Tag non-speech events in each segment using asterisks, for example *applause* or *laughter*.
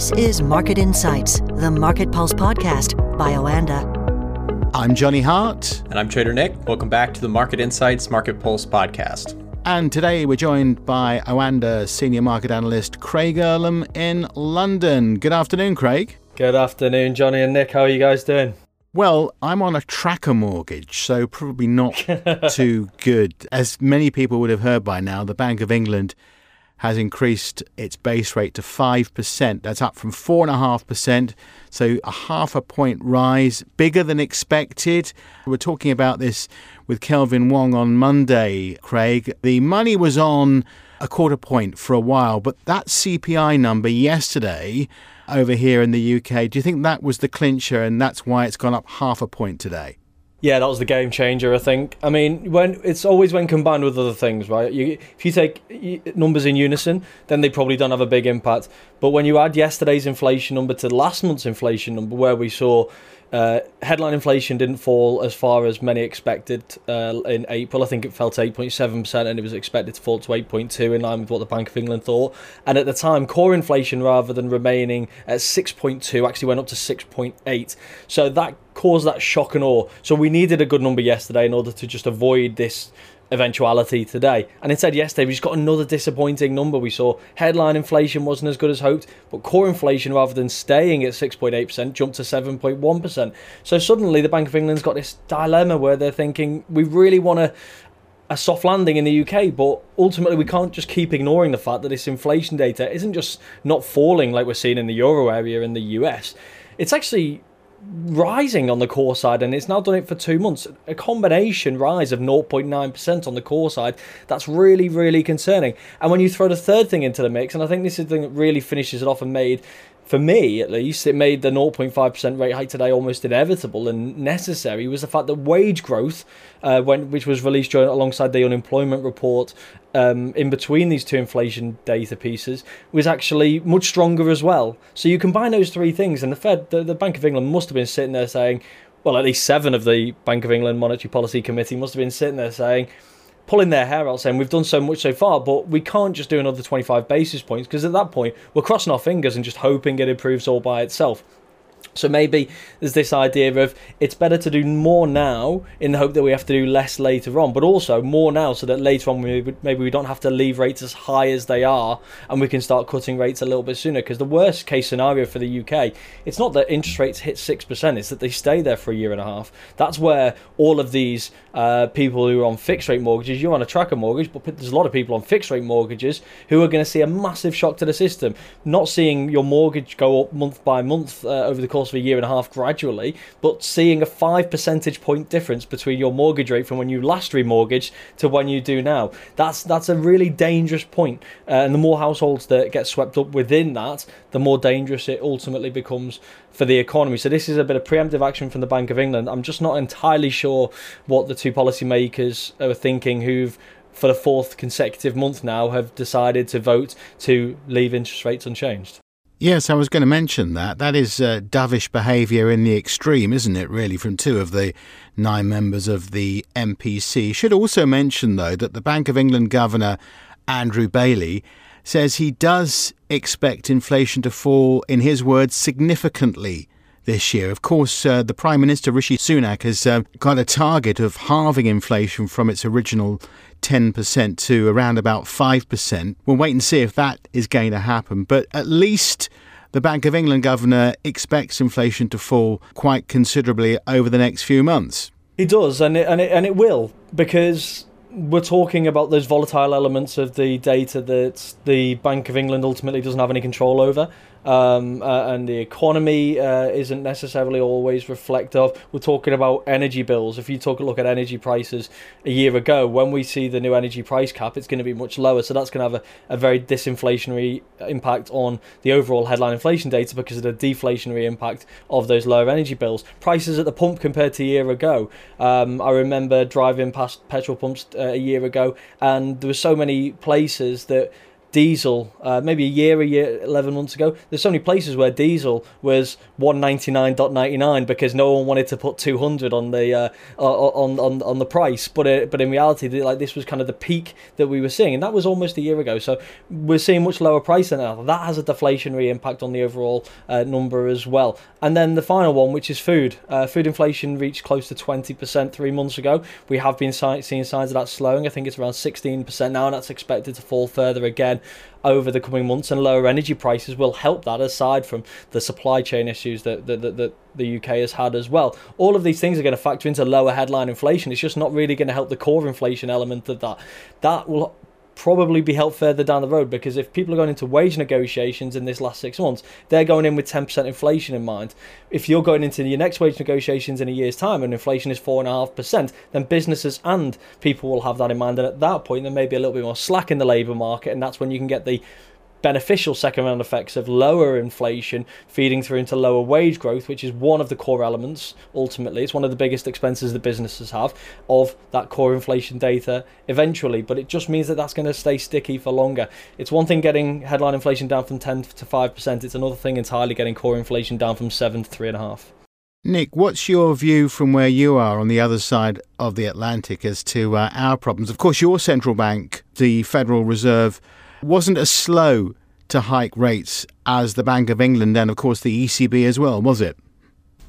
This is Market Insights, the Market Pulse podcast by Oanda. I'm Johnny Hart. And I'm Trader Nick. Welcome back to the Market Insights Market Pulse podcast. And today we're joined by Oanda senior market analyst Craig Erlam in London. Good afternoon, Craig. Good afternoon, Johnny and Nick. How are you guys doing? Well, I'm on a tracker mortgage, so probably not *laughs* too good. As many people would have heard by now, the Bank of England has increased its base rate to 5%. That's up from 4.5%, so a half a point rise, bigger than expected. We're talking about this with Kelvin Wong on Monday, Craig. The money was on a quarter point for a while, but that CPI number yesterday over here in the UK. Do you think that was the clincher and that's why it's gone up half a point today? Yeah, that was the game changer. I think. I mean, when it's always when combined with other things, right? You, if you take numbers in unison, then they probably don't have a big impact. But when you add yesterday's inflation number to last month's inflation number, where we saw uh, headline inflation didn't fall as far as many expected uh, in April. I think it fell to 8.7%, and it was expected to fall to 8.2 in line with what the Bank of England thought. And at the time, core inflation, rather than remaining at 6.2, actually went up to 6.8. So that caused that shock and awe. So we needed a good number yesterday in order to just avoid this eventuality today. And instead, yesterday, we just got another disappointing number. We saw headline inflation wasn't as good as hoped, but core inflation, rather than staying at 6.8%, jumped to 7.1%. So suddenly, the Bank of England's got this dilemma where they're thinking, we really want a, a soft landing in the UK, but ultimately, we can't just keep ignoring the fact that this inflation data isn't just not falling like we're seeing in the euro area in the US. It's actually rising on the core side and it's now done it for two months. A combination rise of 0.9% on the core side. That's really, really concerning. And when you throw the third thing into the mix, and I think this is the thing that really finishes it off and made for me at least, it made the 0.5% rate hike today almost inevitable and necessary was the fact that wage growth, uh, when, which was released during, alongside the unemployment report um, in between these two inflation data pieces, was actually much stronger as well. So you combine those three things, and the Fed, the, the Bank of England must have been sitting there saying, well, at least seven of the Bank of England Monetary Policy Committee must have been sitting there saying, pulling their hair out saying we've done so much so far, but we can't just do another 25 basis points because at that point we're crossing our fingers and just hoping it improves all by itself. So maybe there's this idea of it's better to do more now in the hope that we have to do less later on, but also more now so that later on we, maybe we don't have to leave rates as high as they are and we can start cutting rates a little bit sooner. Because the worst case scenario for the UK, it's not that interest rates hit 6%, it's that they stay there for a year and a half. That's where all of these uh, people who are on fixed rate mortgages, you're on a tracker mortgage, but there's a lot of people on fixed rate mortgages who are going to see a massive shock to the system. Not seeing your mortgage go up month by month uh, over the course of a year and a half gradually, but seeing a five percentage point difference between your mortgage rate from when you last remortgaged to when you do now. That's that's a really dangerous point. Uh, and the more households that get swept up within that, the more dangerous it ultimately becomes for the economy. So this is a bit of preemptive action from the Bank of England. I'm just not entirely sure what the two policymakers are thinking who've for the fourth consecutive month now have decided to vote to leave interest rates unchanged. Yes, I was going to mention that. That is uh, dovish behaviour in the extreme, isn't it, really, from two of the nine members of the MPC. Should also mention, though, that the Bank of England Governor, Andrew Bailey, says he does expect inflation to fall, in his words, significantly this year. Of course, uh, the Prime Minister, Rishi Sunak, has uh, got a target of halving inflation from its original 10% to around about 5%. We'll wait and see if that is going to happen. But at least the Bank of England governor expects inflation to fall quite considerably over the next few months. He does, and it, and it, and it will, because we're talking about those volatile elements of the data that the Bank of England ultimately doesn't have any control over um, uh, and the economy uh, isn't necessarily always reflective. We're talking about energy bills. If you talk a look at energy prices a year ago, when we see the new energy price cap, it's going to be much lower. So that's going to have a, a very disinflationary impact on the overall headline inflation data because of the deflationary impact of those lower energy bills. Prices at the pump compared to a year ago. Um, I remember driving past petrol pumps uh, a year ago, and there were so many places that diesel uh, maybe a year, a year, 11 months ago. There's so many places where diesel was 199.99 because no one wanted to put 200 on the uh, on, on on the price. But it, uh, but in reality, like this was kind of the peak that we were seeing, and that was almost a year ago. So we're seeing much lower price now. That has a deflationary impact on the overall uh, number as well. And then the final one, which is food. Uh, food inflation reached close to 20% three months ago. We have been seeing signs of that slowing. I think it's around 16% now, and that's expected to fall further again over the coming months. And lower energy prices will help that, aside from the supply chain issues that, that, that, that the UK has had as well. All of these things are going to factor into lower headline inflation. It's just not really going to help the core inflation element of that. That will probably be helped further down the road because if people are going into wage negotiations in this last six months, they're going in with 10% inflation in mind. If you're going into your next wage negotiations in a year's time and inflation is 4.5%, then businesses and people will have that in mind. And at that point, there may be a little bit more slack in the labour market, and that's when you can get the beneficial second round effects of lower inflation feeding through into lower wage growth, which is one of the core elements ultimately. It's one of the biggest expenses that businesses have of that core inflation data eventually, but it just means that that's going to stay sticky for longer. It's one thing getting headline inflation down from 10 to 5%, it's another thing entirely getting core inflation down from 7 to 3.5. Nick, what's your view from where you are on the other side of the Atlantic as to uh, our problems? Of course, your central bank, the Federal Reserve, wasn't as slow to hike rates as the Bank of England and, of course, the ECB as well, was it?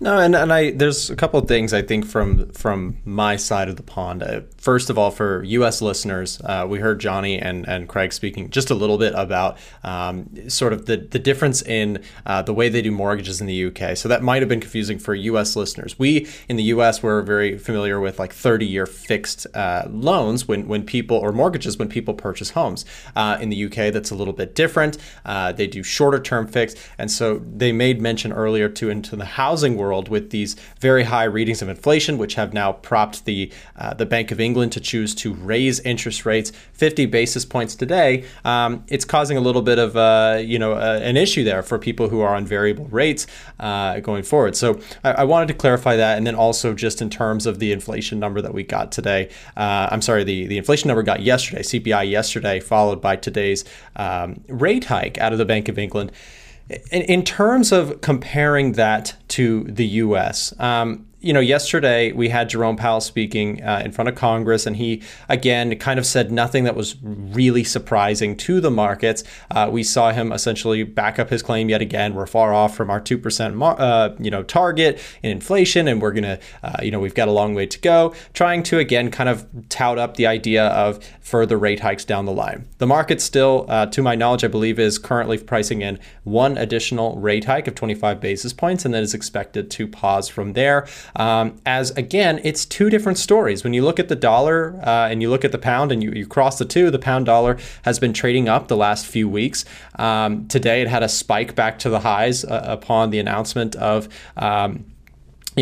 No, and, and I there's a couple of things I think from from my side of the pond. Uh, first of all, for U.S. listeners, uh, we heard Johnny and, and Craig speaking just a little bit about um, sort of the, the difference in uh, the way they do mortgages in the U.K. So that might have been confusing for U.S. listeners. We in the U.S. were very familiar with like 30 year fixed uh, loans when when people or mortgages when people purchase homes. Uh, in the U.K., that's a little bit different. Uh, they do shorter term fixed, and so they made mention earlier to into the housing world world with these very high readings of inflation, which have now propped the uh, the Bank of England to choose to raise interest rates 50 basis points today. Um, it's causing a little bit of uh, you know uh, an issue there for people who are on variable rates uh, going forward. So I, I, wanted to clarify that, and then also just in terms of the inflation number that we got today. Uh, I'm sorry, the the inflation number got yesterday, CPI yesterday, followed by today's um, rate hike out of the Bank of England. In, in terms of comparing that to the U.S., um, you know, yesterday we had Jerome Powell speaking uh, in front of Congress, and he again kind of said nothing that was really surprising to the markets. Uh, we saw him essentially back up his claim yet again. We're far off from our two percent, mar- uh, you know, target in inflation, and we're gonna, uh, you know, we've got a long way to go. Trying to again kind of tout up the idea of further rate hikes down the line. The market still, uh, to my knowledge, I believe is currently pricing in one additional rate hike of 25 basis points, and that is expected to pause from there. Um, as again, it's two different stories. When you look at the dollar uh, and you look at the pound and you, you cross the two, the pound dollar has been trading up the last few weeks. Um, today it had a spike back to the highs uh, upon the announcement of. Um,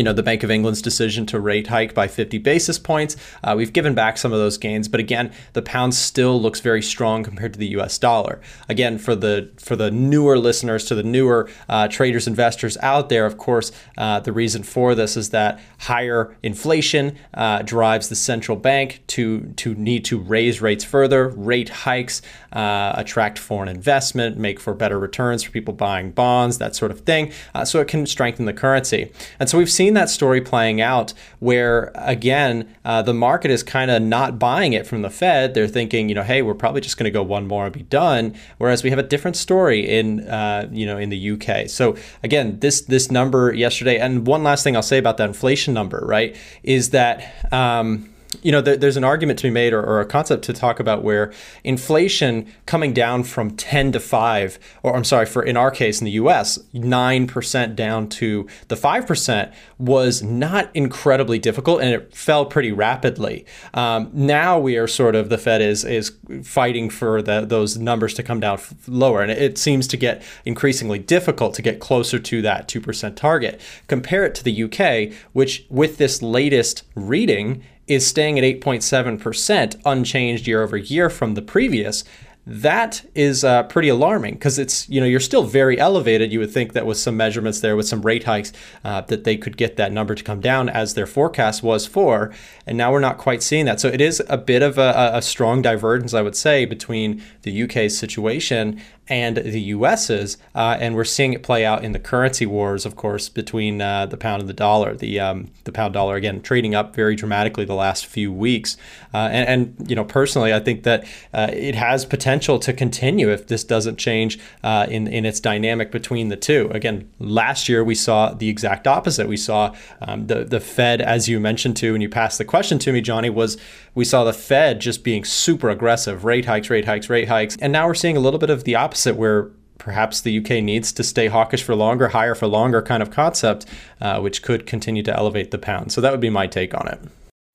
you know, the Bank of England's decision to rate hike by 50 basis points. Uh, we've given back some of those gains, but again, the pound still looks very strong compared to the U.S. dollar. Again, for the for the newer listeners, to the newer uh, traders, investors out there, of course, uh, the reason for this is that higher inflation uh, drives the central bank to to need to raise rates further. Rate hikes uh, attract foreign investment, make for better returns for people buying bonds, that sort of thing. Uh, so it can strengthen the currency, and so we've seen that story playing out where, again, uh, the market is kind of not buying it from the Fed. They're thinking, you know, hey, we're probably just going to go one more and be done. Whereas we have a different story in, uh, you know, in the UK. So again, this this number yesterday, and one last thing I'll say about that inflation number, right, is that. Um, you know, there's an argument to be made or, a concept to talk about where inflation coming down from 10 to 5, or I'm sorry, for in our case in the US, 9% down to the 5% was not incredibly difficult and it fell pretty rapidly. Um, now we are sort of, the Fed is, is fighting for the, those numbers to come down lower. And it seems to get increasingly difficult to get closer to that 2% target. Compare it to the UK, which with this latest reading, is staying at 8.7%, unchanged year over year from the previous. that is uh, pretty alarming because it's you know you're still very elevated. You would think that with some measurements there, with some rate hikes, uh, that they could get that number to come down as their forecast was for, and now we're not quite seeing that. So it is a bit of a, a strong divergence, I would say, between the UK's situation and the US's, uh, and we're seeing it play out in the currency wars, of course, between uh, the pound and the dollar. The um, the pound dollar again trading up very dramatically the last few weeks, uh, and, and, you know personally, I think that uh, it has potential to continue if this doesn't change uh, in in its dynamic between the two. Again, last year we saw the exact opposite. We saw um, the the Fed, as you mentioned to, and you passed the question to me, Johnny, was we saw the Fed just being super aggressive, rate hikes, rate hikes, rate hikes, and now we're seeing a little bit of the opposite opposite, where perhaps the UK needs to stay hawkish for longer, higher for longer kind of concept, uh, which could continue to elevate the pound. So that would be my take on it.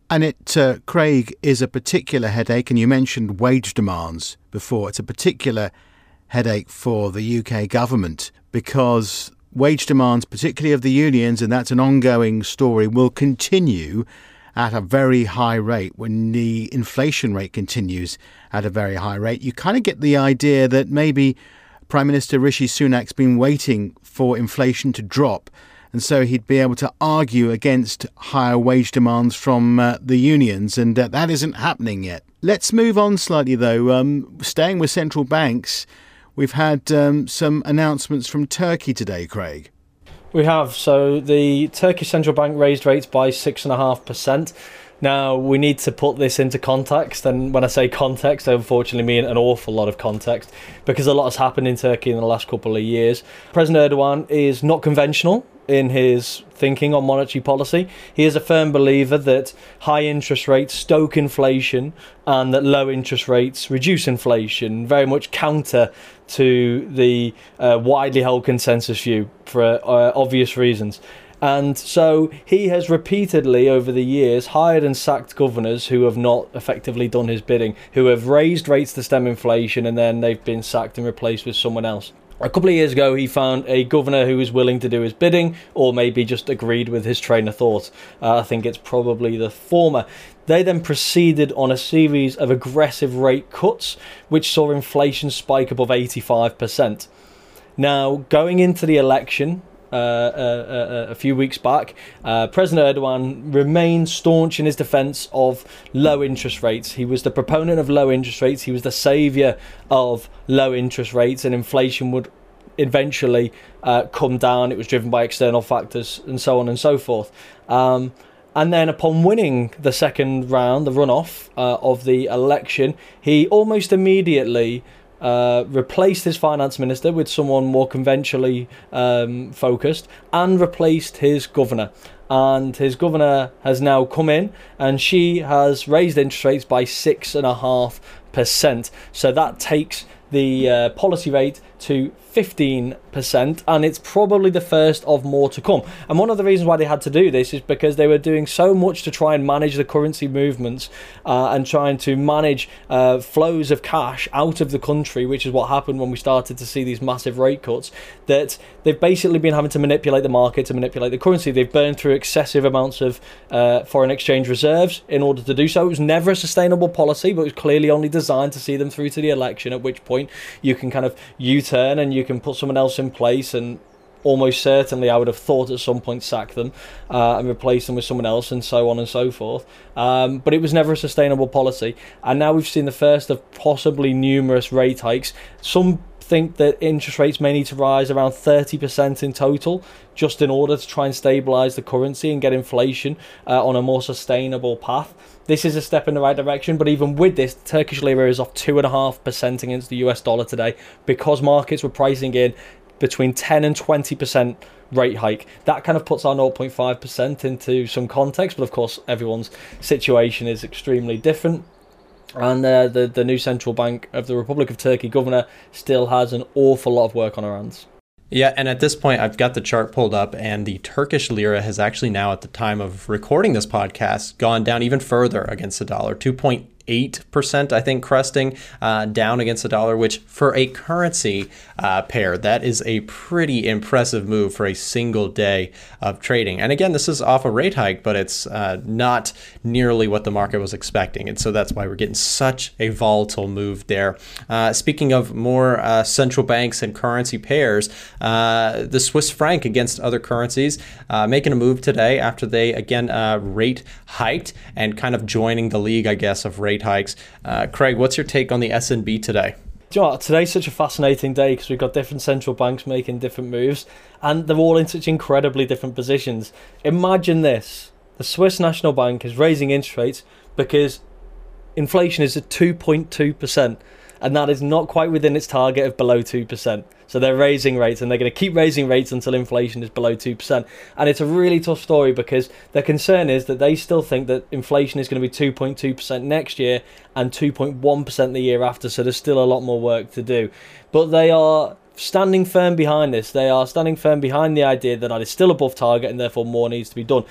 And it, uh, Craig, is a particular headache. And you mentioned wage demands before. It's a particular headache for the UK government because wage demands, particularly of the unions, and that's an ongoing story, will continue at a very high rate when the inflation rate continues at a very high rate. You kind of get the idea that maybe Prime Minister Rishi Sunak's been waiting for inflation to drop. And so he'd be able to argue against higher wage demands from uh, the unions, and uh, that isn't happening yet. Let's move on slightly, though. Um, staying with central banks, we've had um, some announcements from Turkey today, Craig. We have. So the Turkish central bank raised rates by six and a half percent. Now we need to put this into context, and when I say context, I unfortunately mean an awful lot of context because a lot has happened in Turkey in the last couple of years. President Erdogan is not conventional in his thinking on monetary policy. He is a firm believer that high interest rates stoke inflation and that low interest rates reduce inflation, very much counter to the uh, widely held consensus view for uh, obvious reasons. And so he has repeatedly over the years hired and sacked governors who have not effectively done his bidding, who have raised rates to stem inflation and then they've been sacked and replaced with someone else. A couple of years ago, he found a governor who was willing to do his bidding, or maybe just agreed with his train of thought. Uh, I think it's probably the former. They then proceeded on a series of aggressive rate cuts, which saw inflation spike above 85%. Now, going into the election, uh, uh, uh, a few weeks back, President Erdogan remained staunch in his defence of low interest rates. He was the proponent of low interest rates. He was the saviour of low interest rates, and inflation would eventually uh, come down. It was driven by external factors and so on and so forth. Um, and then, upon winning the second round, the runoff uh, of the election, he almost immediately uh, replaced his finance minister with someone more conventionally um, focused and replaced his governor. And his governor has now come in and she has raised interest rates by six and a half percent. So that takes the uh, policy rate to 15%, and it's probably the first of more to come. And one of the reasons why they had to do this is because they were doing so much to try and manage the currency movements uh, and trying to manage uh, flows of cash out of the country, which is what happened when we started to see these massive rate cuts, that they've basically been having to manipulate the market to manipulate the currency. They've burned through excessive amounts of uh, foreign exchange reserves in order to do so. It was never a sustainable policy, but it was clearly only designed to see them through to the election, at which point you can kind of U turn and you can put someone else in place and almost certainly I would have thought at some point sack them uh, and replace them with someone else and so on and so forth. Um, but it was never a sustainable policy. And now we've seen the first of possibly numerous rate hikes. Some think that interest rates may need to rise around 30% in total just in order to try and stabilize the currency and get inflation uh, on a more sustainable path. This is a step in the right direction, but even with this, Turkish lira is off 2.5% against the US dollar today because markets were pricing in between 10 and 20% rate hike. That kind of puts our 0.5% into some context, but of course, everyone's situation is extremely different. And uh, the, the new central bank of the Republic of Turkey governor still has an awful lot of work on her hands. Yeah, and at this point, I've got the chart pulled up, and the Turkish lira has actually now, at the time of recording this podcast, gone down even further against the dollar 2.8 8%, I think, cresting uh, down against the dollar, which for a currency uh, pair, that is a pretty impressive move for a single day of trading. And again, this is off a rate hike, but it's uh, not nearly what the market was expecting. And so that's why we're getting such a volatile move there. Uh, speaking of more uh, central banks and currency pairs, uh, the Swiss franc against other currencies making a move today after they again rate hiked and kind of joining the league, I guess, of rate rate hikes. Uh, Craig, what's your take on the SNB today? you know today's such a fascinating day because we've got different central banks making different moves and they're all in such incredibly different positions. Imagine this the Swiss National Bank is raising interest rates because inflation is at 2.2% and that is not quite within its target of below 2%. So they're raising rates and they're going to keep raising rates until inflation is below 2%. And it's a really tough story because their concern is that they still think that inflation is going to be 2.2% next year and 2.1% the year after. So there's still a lot more work to do. But they are standing firm behind this. They are standing firm behind the idea that that is still above target and therefore more needs to be done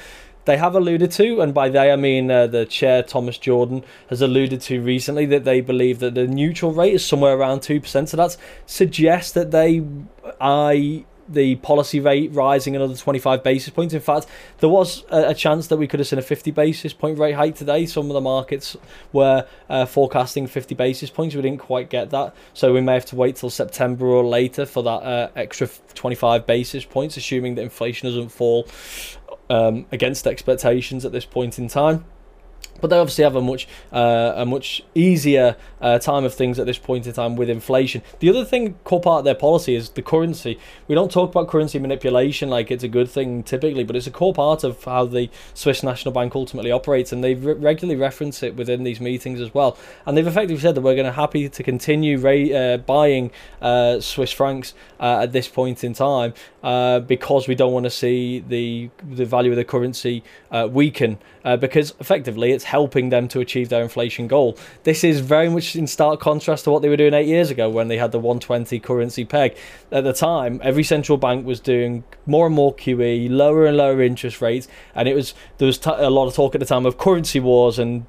they have alluded to, and by they I mean uh, the chair Thomas Jordan has alluded to recently that they believe that the neutral rate is somewhere around two percent. So that suggests that they I the policy rate rising another 25 basis points. In fact, there was a, chance that we could have seen a 50 basis point rate hike today. Some of the markets were uh, forecasting 50 basis points. We didn't quite get that. So we may have to wait till September or later for that uh, extra 25 basis points, assuming that inflation doesn't fall um, against expectations at this point in time but they obviously have a much uh, a much easier uh, time of things at this point in time with inflation. The other thing, core part of their policy is the currency. We don't talk about currency manipulation like it's a good thing typically, but it's a core part of how the Swiss National Bank ultimately operates, and they re- regularly reference it within these meetings as well. And they've effectively said that we're going to happy to continue ra- uh, buying uh, Swiss francs uh, at this point in time uh, because we don't want to see the the value of the currency weaken because effectively it's helping them to achieve their inflation goal. This is very much in stark contrast to what they were doing eight years ago when they had the 120 currency peg. At the time, every central bank was doing more and more QE, lower and lower interest rates, and it was there was t- a lot of talk at the time of currency wars and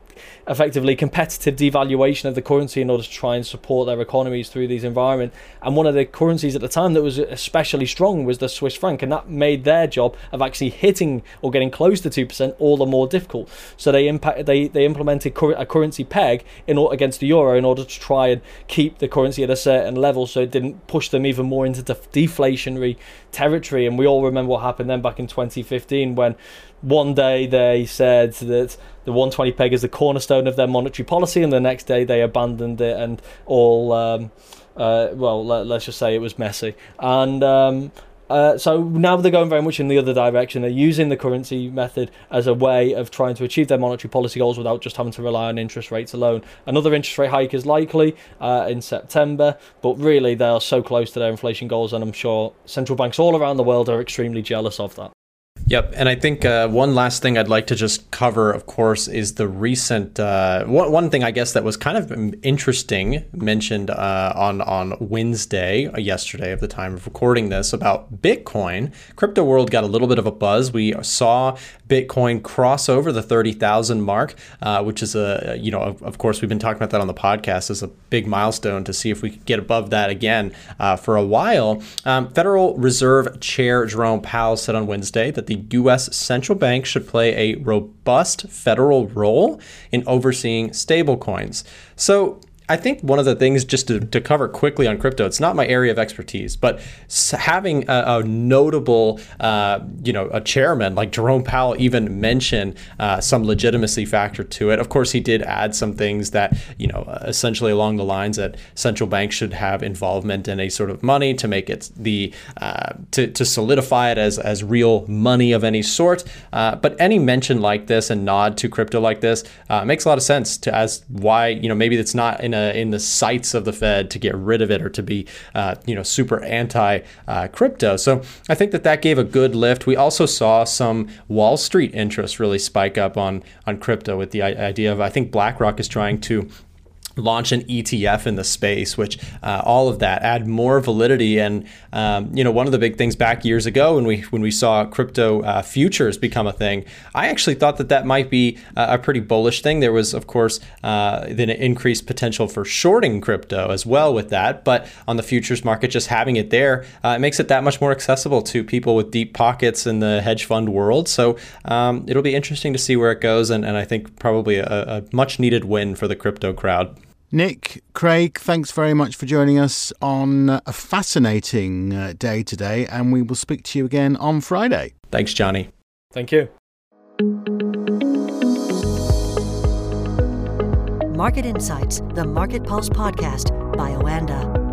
effectively competitive devaluation of the currency in order to try and support their economies through these environment. And one of the currencies at the time that was especially strong was the Swiss franc, and that made their job of actually hitting or getting close to two percent all the more difficult. So they impact they they implemented a currency peg in against the euro in order to try and keep the currency at a certain level, so it didn't push them even more into the deflationary territory. And we all remember what happened then back in 2015 when one day they said that the 120 peg is the cornerstone of their monetary policy, and the next day they abandoned it and all. Um, uh, well, let, us just say it was messy. And um, uh, so now they're going very much in the other direction. They're using the currency method as a way of trying to achieve their monetary policy goals without just having to rely on interest rates alone. Another interest rate hike is likely uh, in September, but really they are so close to their inflation goals, and I'm sure central banks all around the world are extremely jealous of that. Yep, and I think uh, one last thing I'd like to just cover, of course, is the recent uh, one, one thing I guess that was kind of interesting mentioned uh, on on Wednesday, uh, yesterday, of the time of recording this about Bitcoin. Crypto world got a little bit of a buzz. We saw Bitcoin cross over the thirty thousand mark, uh, which is a you know of, of, course we've been talking about that on the podcast as a big milestone to see if we could get above that again uh, for a while. Um, Federal Reserve Chair Jerome Powell said on Wednesday that the the U.S. central bank should play a robust federal role in overseeing stablecoins. So I think one of the things, just to, to cover quickly on crypto, it's not my area of expertise, but having a, a notable, uh, you know, a chairman like Jerome Powell even mention uh, some legitimacy factor to it. Of course, he did add some things that, you know, essentially along the lines that central banks should have involvement in a sort of money to make it the, uh, to, to solidify it as, as real money of any sort. Uh, but any mention like this and nod to crypto like this uh, makes a lot of sense to as why, you know, maybe it's not in a, in the sights of the Fed to get rid of it or to be uh, you know super anti uh, crypto. So I think that that gave a good lift. We also saw some Wall Street interest really spike up on on crypto with the idea of I think BlackRock is trying to launch an ETF in the space, which uh, all of that add more validity. And um, you know, one of the big things back years ago when we when we saw crypto uh, futures become a thing, I actually thought that that might be a, pretty bullish thing. There was, of course, uh, then increased potential for shorting crypto as well with that. But on the futures market, just having it there, uh, it makes it that much more accessible to people with deep pockets in the hedge fund world. So um, it'll be interesting to see where it goes, and, and I think probably a, a much needed win for the crypto crowd. Nick, Craig, thanks very much for joining us on a fascinating uh, day today, and we will speak to you again on Friday. Thanks, Johnny. Thank you. Market Insights, the Market Pulse podcast by Oanda.